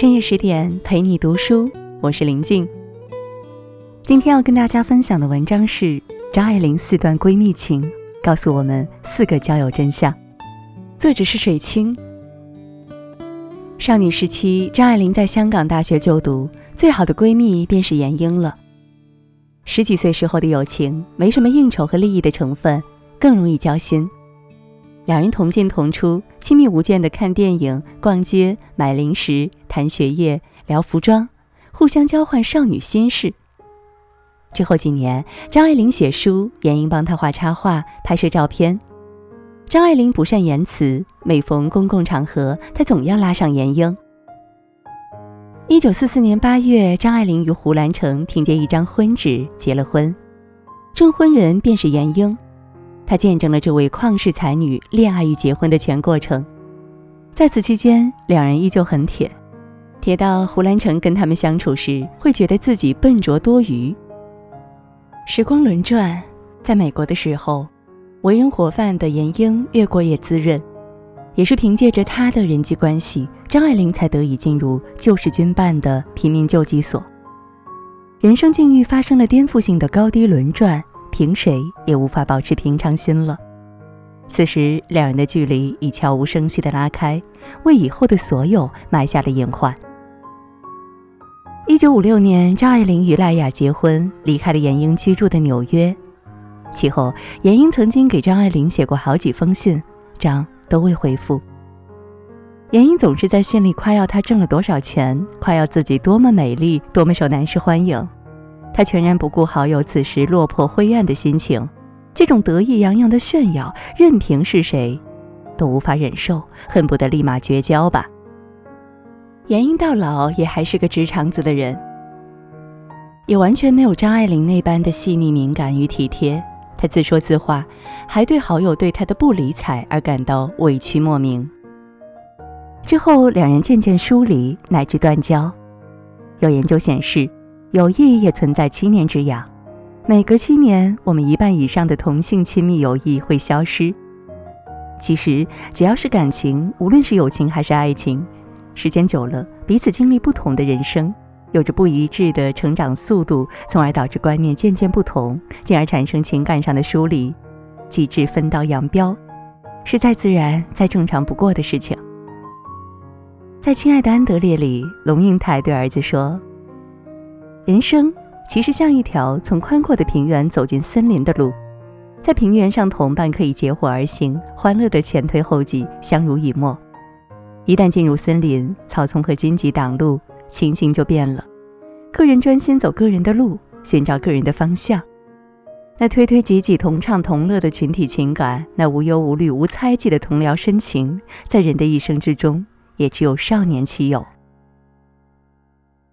深夜十点陪你读书，我是林静。今天要跟大家分享的文章是张爱玲四段闺蜜情，告诉我们四个交友真相。作者是水清。少女时期，张爱玲在香港大学就读，最好的闺蜜便是闫英了。十几岁时候的友情，没什么应酬和利益的成分，更容易交心。两人同进同出，亲密无间的看电影、逛街、买零食、谈学业、聊服装，互相交换少女心事。之后几年，张爱玲写书，闫英帮她画插画、拍摄照片。张爱玲不善言辞，每逢公共场合，她总要拉上闫英。一九四四年八月，张爱玲与胡兰成凭借一张婚纸结了婚，证婚人便是闫英。他见证了这位旷世才女恋爱与结婚的全过程。在此期间，两人依旧很铁，铁到胡兰成跟他们相处时，会觉得自己笨拙多余。时光轮转，在美国的时候，为人活泛的闫英越过越滋润。也是凭借着他的人际关系，张爱玲才得以进入旧式军办的贫民救济所。人生境遇发生了颠覆性的高低轮转，凭谁也无法保持平常心了。此时，两人的距离已悄无声息地拉开，为以后的所有埋下了隐患。一九五六年，张爱玲与赖雅结婚，离开了闫英居住的纽约。其后，闫英曾经给张爱玲写过好几封信，张。都未回复。闫英总是在信里夸耀她挣了多少钱，夸耀自己多么美丽，多么受男士欢迎。他全然不顾好友此时落魄灰暗的心情，这种得意洋洋的炫耀，任凭是谁，都无法忍受，恨不得立马绝交吧。闫英到老也还是个直肠子的人，也完全没有张爱玲那般的细腻敏感与体贴。他自说自话，还对好友对他的不理睬而感到委屈莫名。之后，两人渐渐疏离，乃至断交。有研究显示，友谊也存在七年之痒，每隔七年，我们一半以上的同性亲密友谊会消失。其实，只要是感情，无论是友情还是爱情，时间久了，彼此经历不同的人生。有着不一致的成长速度，从而导致观念渐渐不同，进而产生情感上的疏离，极致分道扬镳，是再自然、再正常不过的事情。在《亲爱的安德烈》里，龙应台对儿子说：“人生其实像一条从宽阔的平原走进森林的路，在平原上，同伴可以结伙而行，欢乐的前推后继，相濡以沫；一旦进入森林，草丛和荆棘挡路。”情形就变了，个人专心走个人的路，寻找个人的方向。那推推挤挤、同唱同乐的群体情感，那无忧无虑、无猜忌的同僚深情，在人的一生之中，也只有少年期有。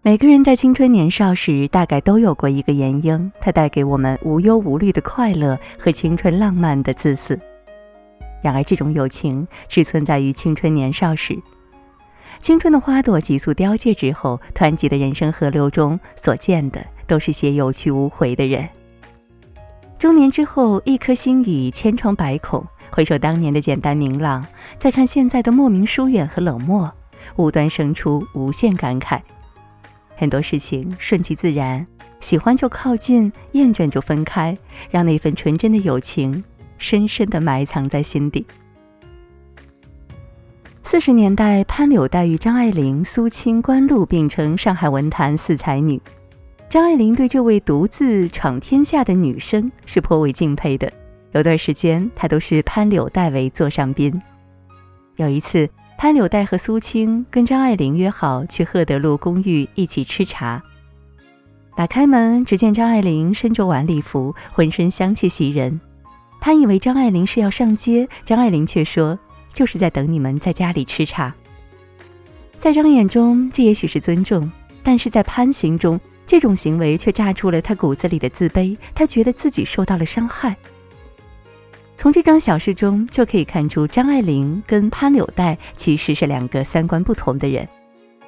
每个人在青春年少时，大概都有过一个闫英，他带给我们无忧无虑的快乐和青春浪漫的自私。然而，这种友情只存在于青春年少时。青春的花朵急速凋谢之后，湍急的人生河流中所见的都是些有去无回的人。中年之后，一颗心已千疮百孔，回首当年的简单明朗，再看现在的莫名疏远和冷漠，无端生出无限感慨。很多事情顺其自然，喜欢就靠近，厌倦就分开，让那份纯真的友情深深的埋藏在心底。四十年代，潘柳黛与张爱玲、苏青、关露并称上海文坛四才女。张爱玲对这位独自闯天下的女生是颇为敬佩的。有段时间，她都是潘柳黛为座上宾。有一次，潘柳黛和苏青跟张爱玲约好去赫德路公寓一起吃茶。打开门，只见张爱玲身着晚礼服，浑身香气袭人。潘以为张爱玲是要上街，张爱玲却说。就是在等你们在家里吃茶。在张眼中，这也许是尊重，但是在潘心中，这种行为却炸出了他骨子里的自卑。他觉得自己受到了伤害。从这张小事中就可以看出，张爱玲跟潘柳黛其实是两个三观不同的人。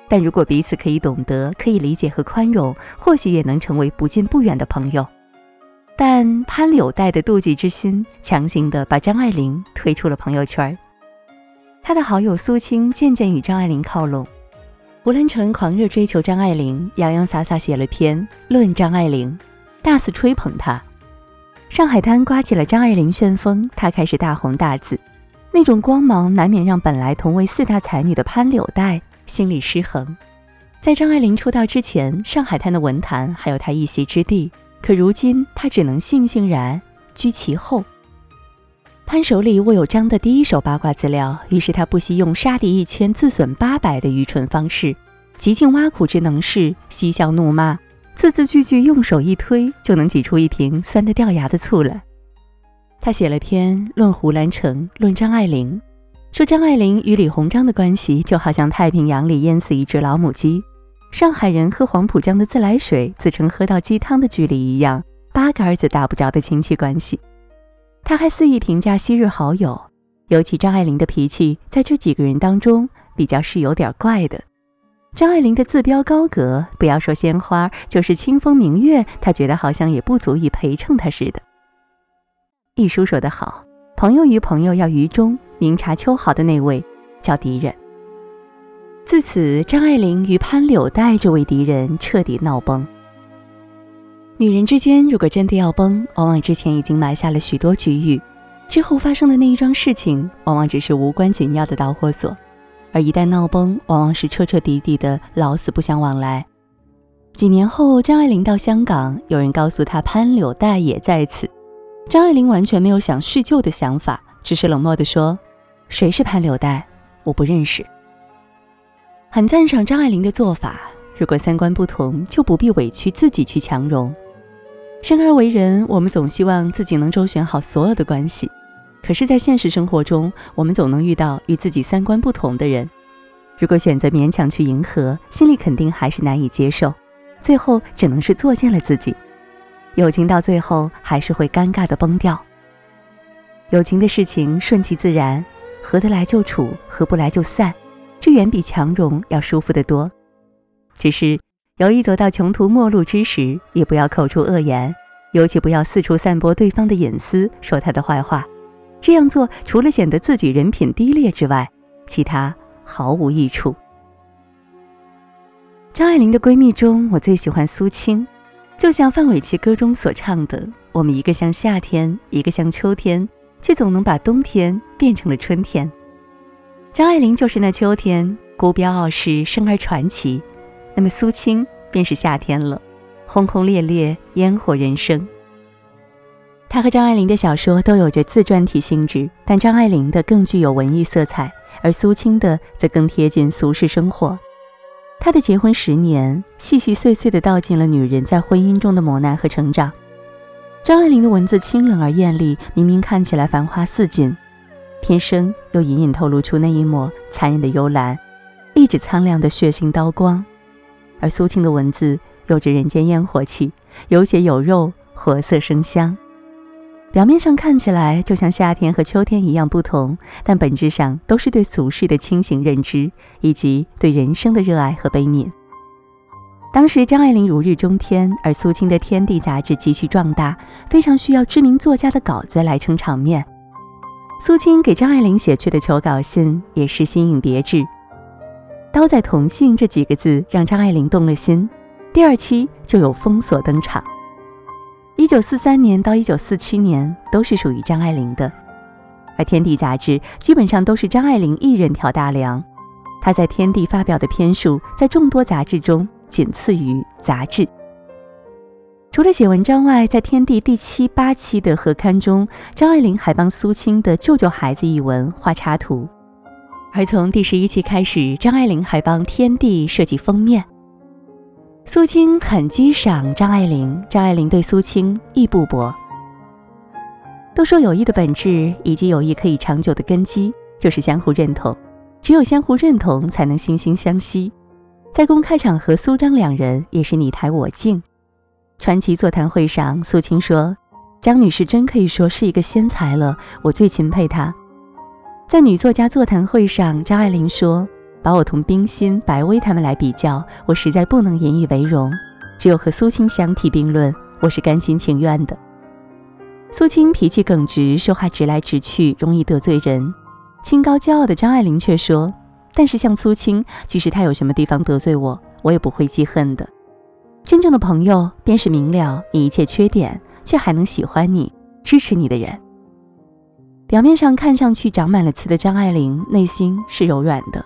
但如果彼此可以懂得、可以理解和宽容，或许也能成为不近不远的朋友。但潘柳黛的妒忌之心，强行的把张爱玲推出了朋友圈。他的好友苏青渐渐与张爱玲靠拢，胡兰成狂热追求张爱玲，洋洋洒洒写了篇《论张爱玲》，大肆吹捧她。上海滩刮起了张爱玲旋风，她开始大红大紫，那种光芒难免让本来同为四大才女的潘柳黛心里失衡。在张爱玲出道之前，上海滩的文坛还有她一席之地，可如今她只能悻悻然居其后。潘手里握有张的第一手八卦资料，于是他不惜用杀敌一千自损八百的愚蠢方式，极尽挖苦之能事，嬉笑怒骂，字字句句用手一推就能挤出一瓶酸得掉牙的醋来。他写了篇论胡兰成，论张爱玲，说张爱玲与李鸿章的关系就好像太平洋里淹死一只老母鸡，上海人喝黄浦江的自来水自称喝到鸡汤的距离一样，八竿子打不着的亲戚关系。他还肆意评价昔日好友，尤其张爱玲的脾气，在这几个人当中比较是有点怪的。张爱玲的自标高阁，不要说鲜花，就是清风明月，她觉得好像也不足以陪衬她似的。一书说得好，朋友与朋友要于中，明察秋毫的那位叫敌人。自此，张爱玲与潘柳黛这位敌人彻底闹崩。女人之间如果真的要崩，往往之前已经埋下了许多局域，之后发生的那一桩事情，往往只是无关紧要的导火索，而一旦闹崩，往往是彻彻底底的老死不相往来。几年后，张爱玲到香港，有人告诉她潘柳黛也在此，张爱玲完全没有想叙旧的想法，只是冷漠地说：“谁是潘柳黛？我不认识。”很赞赏张爱玲的做法，如果三观不同，就不必委屈自己去强融。生而为人，我们总希望自己能周旋好所有的关系，可是，在现实生活中，我们总能遇到与自己三观不同的人。如果选择勉强去迎合，心里肯定还是难以接受，最后只能是作践了自己。友情到最后还是会尴尬的崩掉。友情的事情顺其自然，合得来就处，合不来就散，这远比强融要舒服得多。只是。有意走到穷途末路之时，也不要口出恶言，尤其不要四处散播对方的隐私，说他的坏话。这样做除了显得自己人品低劣之外，其他毫无益处。张爱玲的闺蜜中，我最喜欢苏青，就像范玮琪歌中所唱的：“我们一个像夏天，一个像秋天，却总能把冬天变成了春天。”张爱玲就是那秋天，孤标傲世，生而传奇。那么苏青便是夏天了，轰轰烈烈，烟火人生。他和张爱玲的小说都有着自传体性质，但张爱玲的更具有文艺色彩，而苏青的则更贴近俗世生活。他的结婚十年，细细碎碎地道尽了女人在婚姻中的磨难和成长。张爱玲的文字清冷而艳丽，明明看起来繁花似锦，偏生又隐隐透露出那一抹残忍的幽兰，一指苍凉的血腥刀光。而苏青的文字有着人间烟火气，有血有肉，活色生香。表面上看起来就像夏天和秋天一样不同，但本质上都是对俗世的清醒认知，以及对人生的热爱和悲悯。当时张爱玲如日中天，而苏青的《天地》杂志急需壮大，非常需要知名作家的稿子来撑场面。苏青给张爱玲写去的求稿信也是新颖别致。刀在同性这几个字让张爱玲动了心，第二期就有封锁登场。一九四三年到一九四七年都是属于张爱玲的，而《天地》杂志基本上都是张爱玲一人挑大梁。她在《天地》发表的篇数在众多杂志中仅次于杂志。除了写文章外，在《天地》第七、八期的合刊中，张爱玲还帮苏青的《舅舅孩子》一文画插图。而从第十一期开始，张爱玲还帮《天地》设计封面。苏青很欣赏张爱玲，张爱玲对苏青亦不薄。都说友谊的本质以及友谊可以长久的根基，就是相互认同。只有相互认同，才能惺惺相惜。在公开场合，苏张两人也是你抬我敬。传奇座谈会上，苏青说：“张女士真可以说是一个仙才了，我最钦佩她。”在女作家座谈会上，张爱玲说：“把我同冰心、白薇他们来比较，我实在不能引以为荣。只有和苏青相提并论，我是甘心情愿的。”苏青脾气耿直，说话直来直去，容易得罪人。清高骄傲的张爱玲却说：“但是像苏青，即使他有什么地方得罪我，我也不会记恨的。真正的朋友，便是明了你一切缺点，却还能喜欢你、支持你的人。表面上看上去长满了刺的张爱玲，内心是柔软的。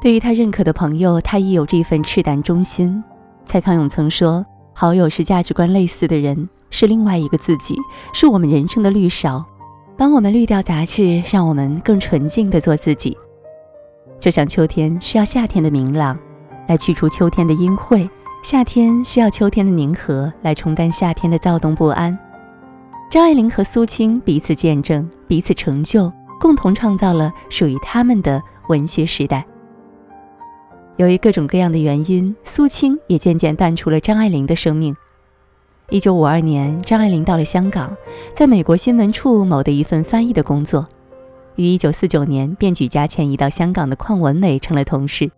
对于他认可的朋友，他亦有这份赤胆忠心。蔡康永曾说：“好友是价值观类似的人，是另外一个自己，是我们人生的绿勺，帮我们滤掉杂质，让我们更纯净的做自己。就像秋天需要夏天的明朗，来去除秋天的阴晦；夏天需要秋天的宁和，来冲淡夏天的躁动不安。”张爱玲和苏青彼此见证，彼此成就，共同创造了属于他们的文学时代。由于各种各样的原因，苏青也渐渐淡出了张爱玲的生命。一九五二年，张爱玲到了香港，在美国新闻处某的一份翻译的工作，于一九四九年便举家迁移到香港的邝文美成了同事。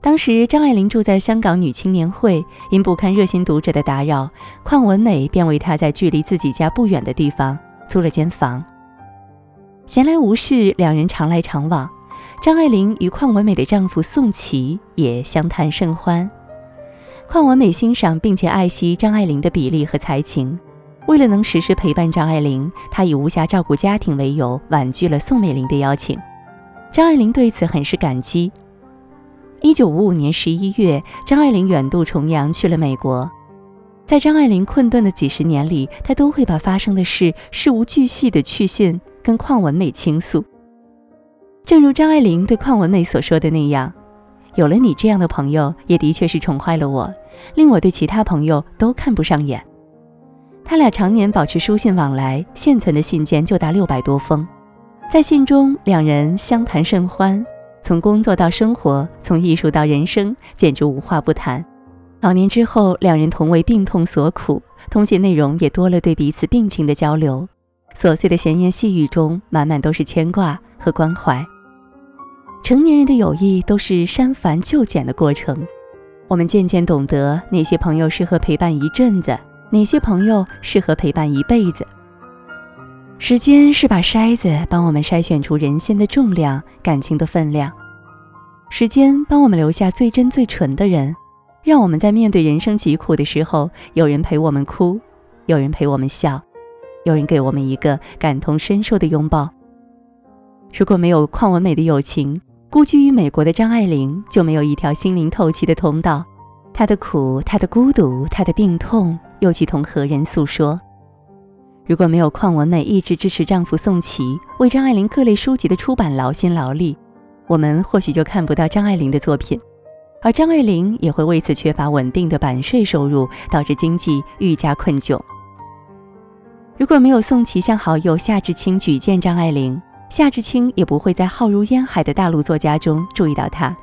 当时张爱玲住在香港女青年会，因不堪热心读者的打扰，邝文美便为她在距离自己家不远的地方租了间房。闲来无事，两人常来常往。张爱玲与邝文美的丈夫宋琦也相谈甚欢。邝文美欣赏并且爱惜张爱玲的比例和才情，为了能时时陪伴张爱玲，她以无暇照顾家庭为由婉拒了宋美龄的邀请。张爱玲对此很是感激。一九五五年十一月，张爱玲远渡重洋去了美国。在张爱玲困顿的几十年里，她都会把发生的事事无巨细的去信跟邝文美倾诉。正如张爱玲对邝文美所说的那样：“有了你这样的朋友，也的确是宠坏了我，令我对其他朋友都看不上眼。”他俩常年保持书信往来，现存的信件就达六百多封。在信中，两人相谈甚欢。从工作到生活，从艺术到人生，简直无话不谈。老年之后，两人同为病痛所苦，通信内容也多了对彼此病情的交流。琐碎的闲言细语中，满满都是牵挂和关怀。成年人的友谊都是删繁就简的过程，我们渐渐懂得哪些朋友适合陪伴一阵子，哪些朋友适合陪伴一辈子。时间是把筛子，帮我们筛选出人心的重量、感情的分量。时间帮我们留下最真最纯的人，让我们在面对人生疾苦的时候，有人陪我们哭，有人陪我们笑，有人给我们一个感同身受的拥抱。如果没有邝文美的友情，孤居于美国的张爱玲就没有一条心灵透气的通道。她的苦，她的孤独，她的病痛，又去同何人诉说？如果没有邝文美一直支持丈夫宋琦为张爱玲各类书籍的出版劳心劳力，我们或许就看不到张爱玲的作品，而张爱玲也会为此缺乏稳定的版税收入，导致经济愈加困窘。如果没有宋琦向好友夏志清举荐张爱玲，夏志清也不会在浩如烟海的大陆作家中注意到他，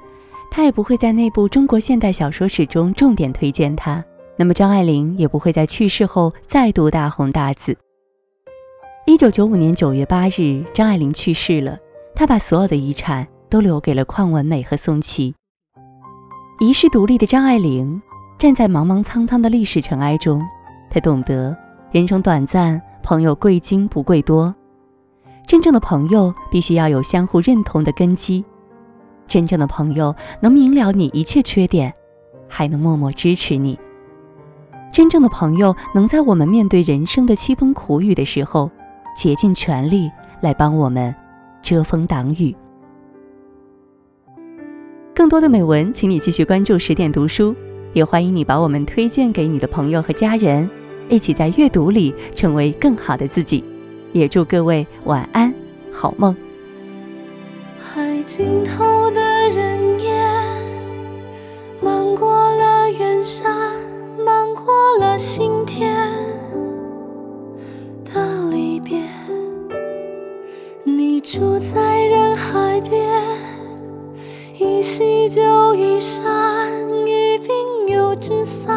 他也不会在那部中国现代小说史中重点推荐他，那么张爱玲也不会在去世后再度大红大紫。一九九五年九月八日，张爱玲去世了。她把所有的遗产都留给了邝文美和宋琦。遗世独立的张爱玲站在茫茫苍苍的历史尘埃中，她懂得人生短暂，朋友贵精不贵多。真正的朋友必须要有相互认同的根基。真正的朋友能明了你一切缺点，还能默默支持你。真正的朋友能在我们面对人生的凄风苦雨的时候。竭尽全力来帮我们遮风挡雨。更多的美文，请你继续关注十点读书，也欢迎你把我们推荐给你的朋友和家人，一起在阅读里成为更好的自己。也祝各位晚安，好梦。海尽头的人烟，漫过了远山，漫过了心田。住在人海边，一夕就一散，一鬓又纸伞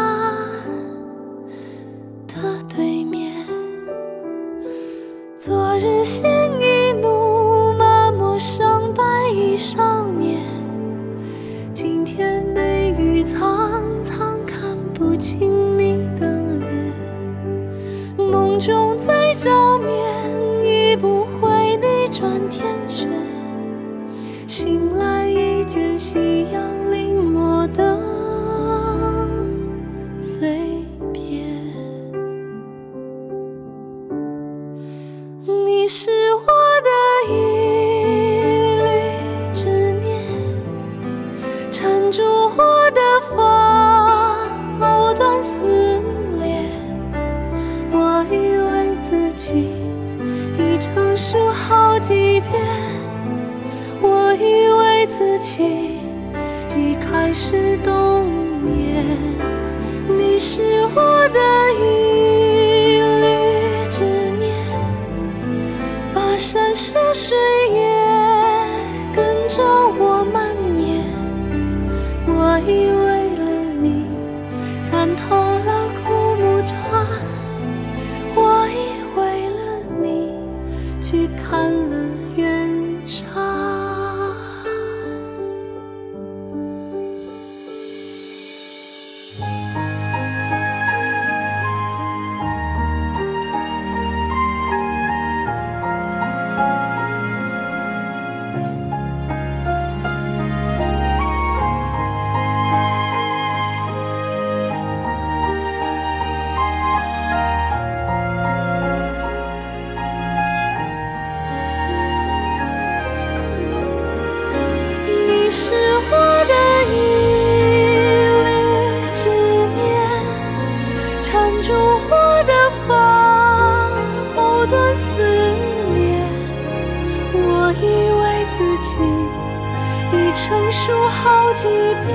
成熟好几遍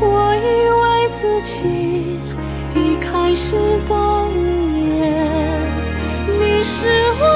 我以为自己已开始冬眠你是我